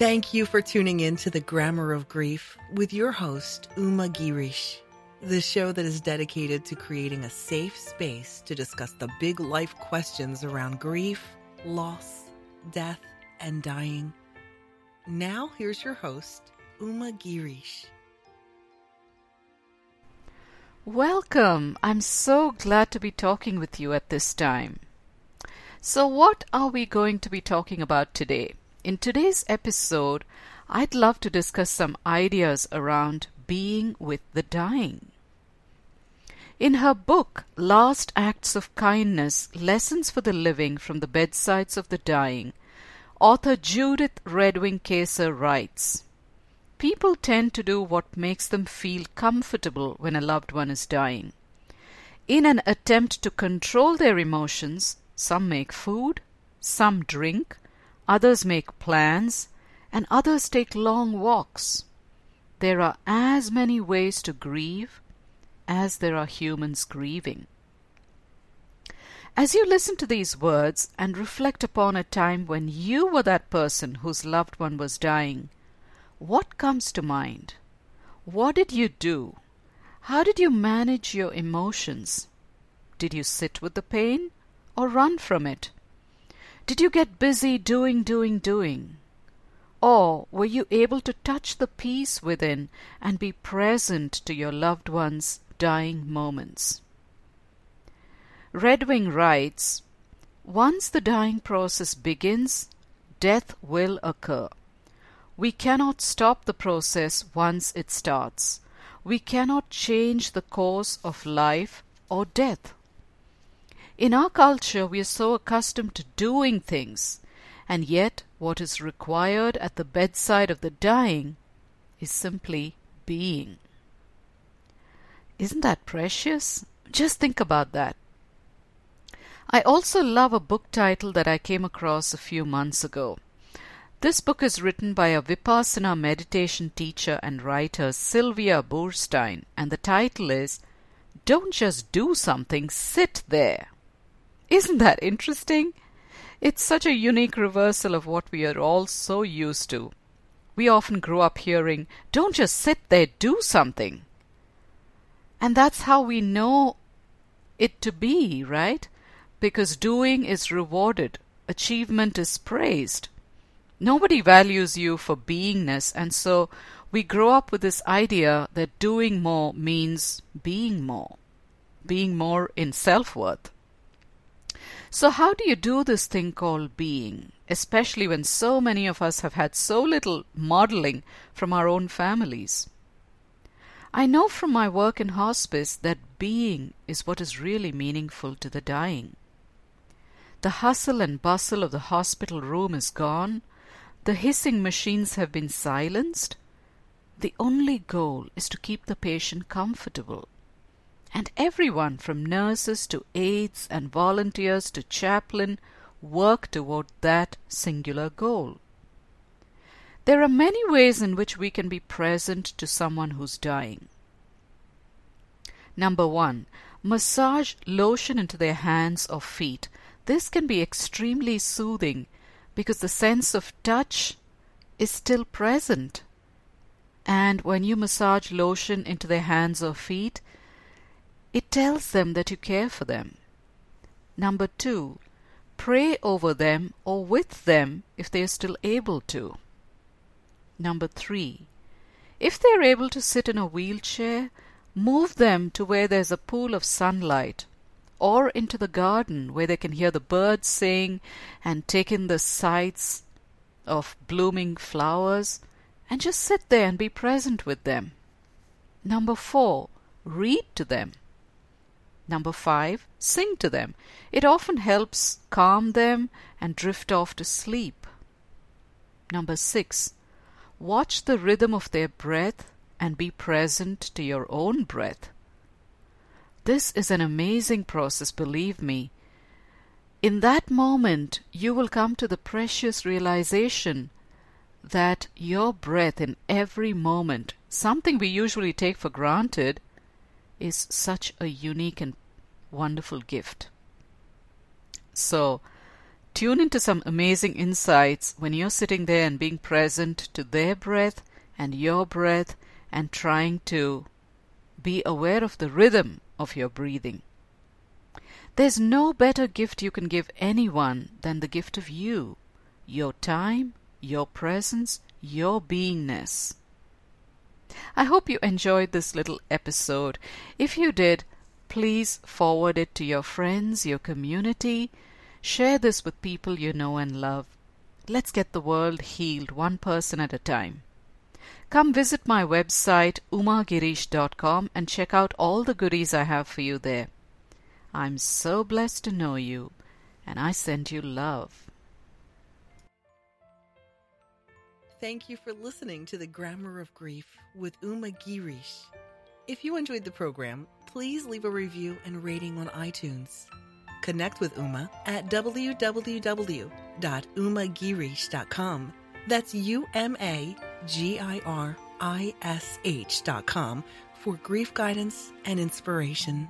Thank you for tuning in to the Grammar of Grief with your host, Uma Girish, the show that is dedicated to creating a safe space to discuss the big life questions around grief, loss, death, and dying. Now, here's your host, Uma Girish. Welcome. I'm so glad to be talking with you at this time. So, what are we going to be talking about today? In today's episode, I'd love to discuss some ideas around being with the dying. In her book, Last Acts of Kindness Lessons for the Living from the Bedsides of the Dying, author Judith Redwing Keyssar writes People tend to do what makes them feel comfortable when a loved one is dying. In an attempt to control their emotions, some make food, some drink, others make plans, and others take long walks. There are as many ways to grieve as there are humans grieving. As you listen to these words and reflect upon a time when you were that person whose loved one was dying, what comes to mind? What did you do? How did you manage your emotions? Did you sit with the pain or run from it? Did you get busy doing, doing, doing? Or were you able to touch the peace within and be present to your loved one's dying moments? Redwing writes Once the dying process begins, death will occur. We cannot stop the process once it starts. We cannot change the course of life or death. In our culture, we are so accustomed to doing things, and yet what is required at the bedside of the dying is simply being. Isn't that precious? Just think about that. I also love a book title that I came across a few months ago. This book is written by a Vipassana meditation teacher and writer, Sylvia Boorstein, and the title is Don't Just Do Something, Sit There. Isn't that interesting? It's such a unique reversal of what we are all so used to. We often grow up hearing, don't just sit there, do something. And that's how we know it to be, right? Because doing is rewarded, achievement is praised. Nobody values you for beingness, and so we grow up with this idea that doing more means being more, being more in self worth. So, how do you do this thing called being, especially when so many of us have had so little modeling from our own families? I know from my work in hospice that being is what is really meaningful to the dying. The hustle and bustle of the hospital room is gone, the hissing machines have been silenced. The only goal is to keep the patient comfortable and everyone from nurses to aides and volunteers to chaplain work toward that singular goal. There are many ways in which we can be present to someone who's dying. Number one, massage lotion into their hands or feet. This can be extremely soothing because the sense of touch is still present. And when you massage lotion into their hands or feet, it tells them that you care for them. Number two, pray over them or with them if they are still able to. Number three, if they are able to sit in a wheelchair, move them to where there's a pool of sunlight or into the garden where they can hear the birds sing and take in the sights of blooming flowers and just sit there and be present with them. Number four, read to them. Number five, sing to them. It often helps calm them and drift off to sleep. Number six, watch the rhythm of their breath and be present to your own breath. This is an amazing process, believe me. In that moment, you will come to the precious realization that your breath in every moment, something we usually take for granted, is such a unique and wonderful gift. So, Tune into some amazing insights when you're sitting there and being present to their breath and your breath and trying to be aware of the rhythm of your breathing. There's no better gift you can give anyone than the gift of you, your time, your presence, your beingness. I hope you enjoyed this little episode. If you did, please forward it to your friends, your community. Share this with people you know and love. Let's get the world healed one person at a time. Come visit my website umagirish.com and check out all the goodies I have for you there. I'm so blessed to know you, and I send you love. Thank you for listening to The Grammar of Grief with Uma Girish. If you enjoyed the program, please leave a review and rating on iTunes. Connect with Uma at www.umagirish.com. That's U M A G I R I S H.com for grief guidance and inspiration.